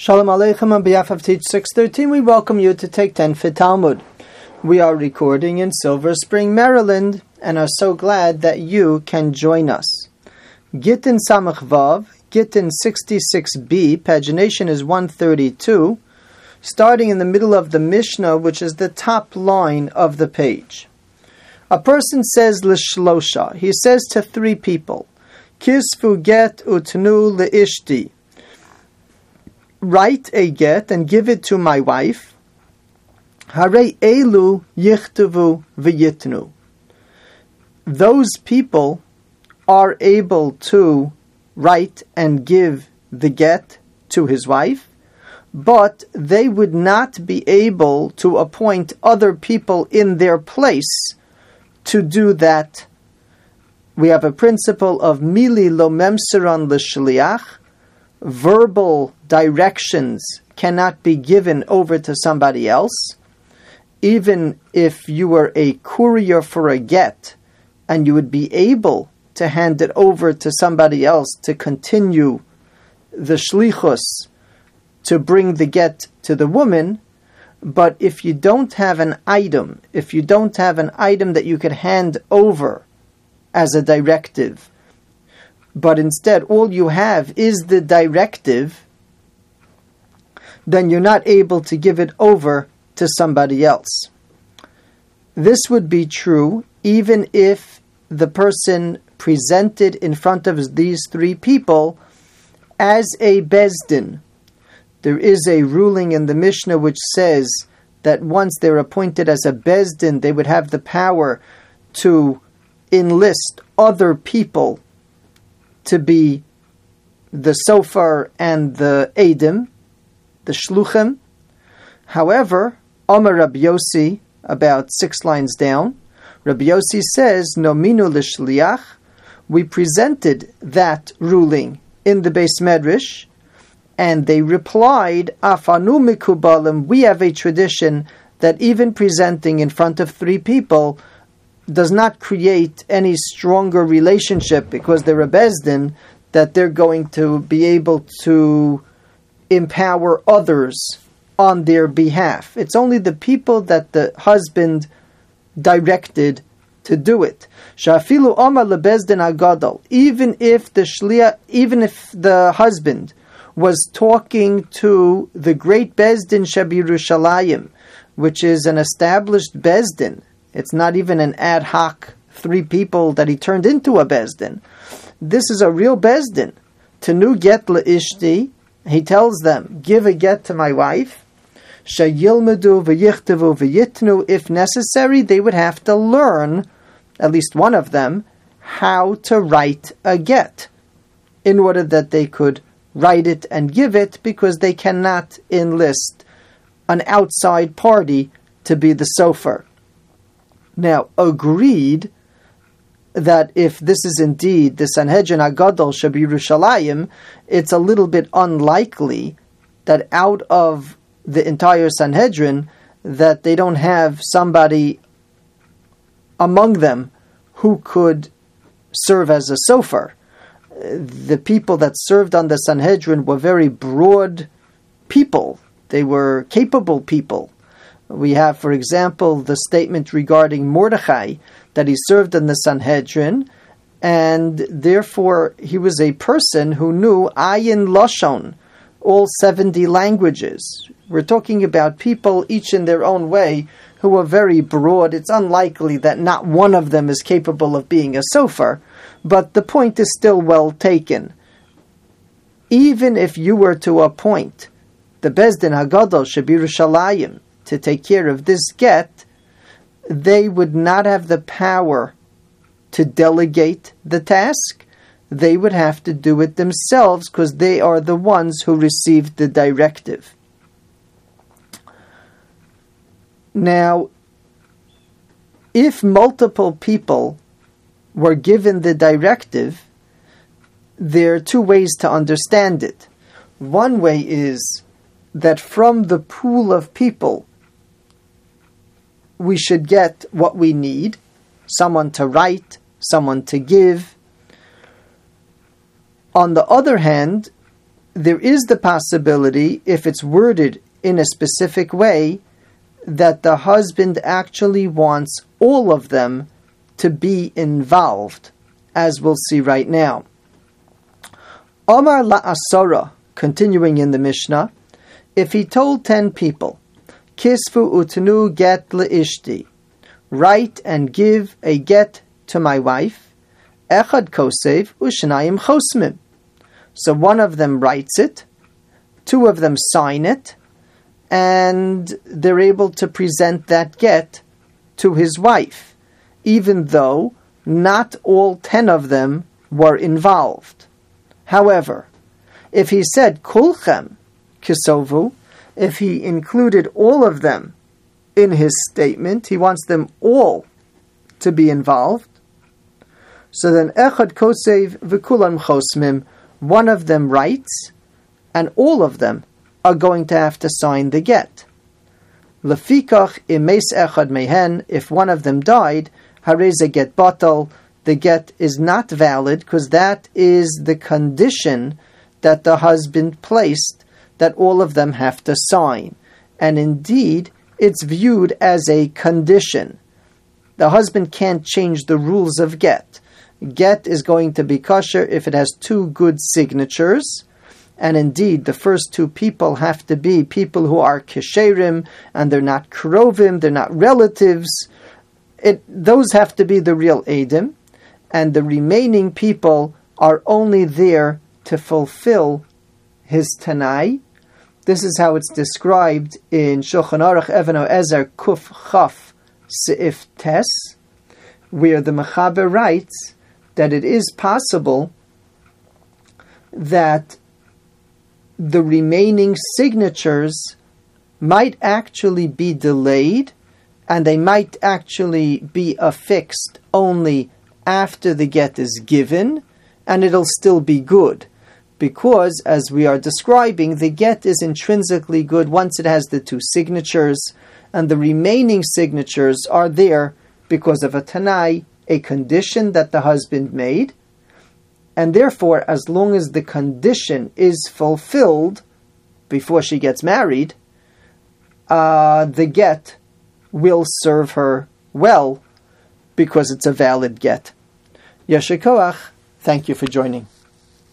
Shalom Aleichem on behalf of Teach 613, we welcome you to take 10 for Talmud. We are recording in Silver Spring, Maryland, and are so glad that you can join us. Gittin Samach Vav, Gittin 66b, pagination is 132, starting in the middle of the Mishnah, which is the top line of the page. A person says Lishlosha, he says to three people, Kisfu get utnu leishti write a get and give it to my wife. Hare elu yichtavu v'yitnu. Those people are able to write and give the get to his wife, but they would not be able to appoint other people in their place to do that. We have a principle of mili lo memseran l'shliach, verbal directions cannot be given over to somebody else, even if you were a courier for a get and you would be able to hand it over to somebody else to continue the shlichus to bring the get to the woman. But if you don't have an item, if you don't have an item that you could hand over as a directive, but instead all you have is the directive, then you're not able to give it over to somebody else. This would be true even if the person presented in front of these three people as a Beis Din. There is a ruling in the Mishnah which says that once they're appointed as a Beis Din, they would have the power to enlist other people to be the Sofer and the Edim, the Shluchim. However, Omer Rabbi Yossi, about six lines down, Rabbi Yossi says, Nominu l'shliach, we presented that ruling in the Beis Medrash, and they replied, Afanu mikubalim, we have a tradition that even presenting in front of three people does not create any stronger relationship because they're a Beis Din that they're going to be able to empower others on their behalf. It's only the people that the husband directed to do it. Shafilu Omar lebezdin agadol. Even if the shlia, even if the husband was talking to the great beis din Shabirushalayim, which is an established beis din, it's not even an ad hoc three people that he turned into a Beis Din. This is a real Beis Din. Tenu get ishti. he tells them, give a get to my wife. Shayilmedu v'yichtavu v'yitnu. If necessary, they would have to learn, at least one of them, how to write a get in order that they could write it and give it because they cannot enlist an outside party to be the sofer. Now, agreed that if this is indeed the Sanhedrin Agadol Shabirushalayim, it's a little bit unlikely that out of the entire Sanhedrin that they don't have somebody among them who could serve as a sofer. The people that served on the Sanhedrin were very broad people. They were capable people. We have, for example, the statement regarding Mordechai that he served in the Sanhedrin, and therefore he was a person who knew Ayin Lashon, all 70 languages. We're talking about people, each in their own way, who are very broad. It's unlikely that not one of them is capable of being a sofer, but the point is still well taken. Even if you were to appoint the Beis Din Hagadol Shabirushalayim, to take care of this get, they would not have the power to delegate the task. They would have to do it themselves because they are the ones who received the directive. Now, if multiple people were given the directive, there are two ways to understand it. One way is that from the pool of people we should get what we need someone to write, someone to give. On the other hand, there is the possibility, if it's worded in a specific way, that the husband actually wants all of them to be involved, as we'll see right now. Omar la Asara, continuing in the Mishnah, if he told ten people, Kisfu utnu get leishti, write and give a get to my wife, echad kosev ushnayim chosmim. So one of them writes it, two of them sign it, and they're able to present that get to his wife, even though not all ten of them were involved. However, if he said kulchem kisovu, if he included all of them in his statement, he wants them all to be involved. So then echad kosev v'kulam chosmim, one of them writes, and all of them are going to have to sign the get. Lefikach imes echad mehen, if one of them died, hareze get batal, the get is not valid because that is the condition that the husband placed that all of them have to sign. And indeed, it's viewed as a condition. The husband can't change the rules of get. Get is going to be kosher if it has two good signatures and indeed, the first two people have to be people who are kesherim, and they're not krovim, they're not relatives. It, those have to be the real edim, and the remaining people are only there to fulfill his tanai. This is how it's described in Shulchan Aruch Even HaEzer Kuf Chaf Seif Tes, where the Mechaber writes that it is possible that the remaining signatures might actually be delayed and they might actually be affixed only after the get is given and it'll still be good. Because, as we are describing, the get is intrinsically good once it has the two signatures, and the remaining signatures are there because of a tanai, a condition that the husband made, and therefore, as long as the condition is fulfilled before she gets married, uh, the get will serve her well because it's a valid get. Yeshikoach, thank you for joining.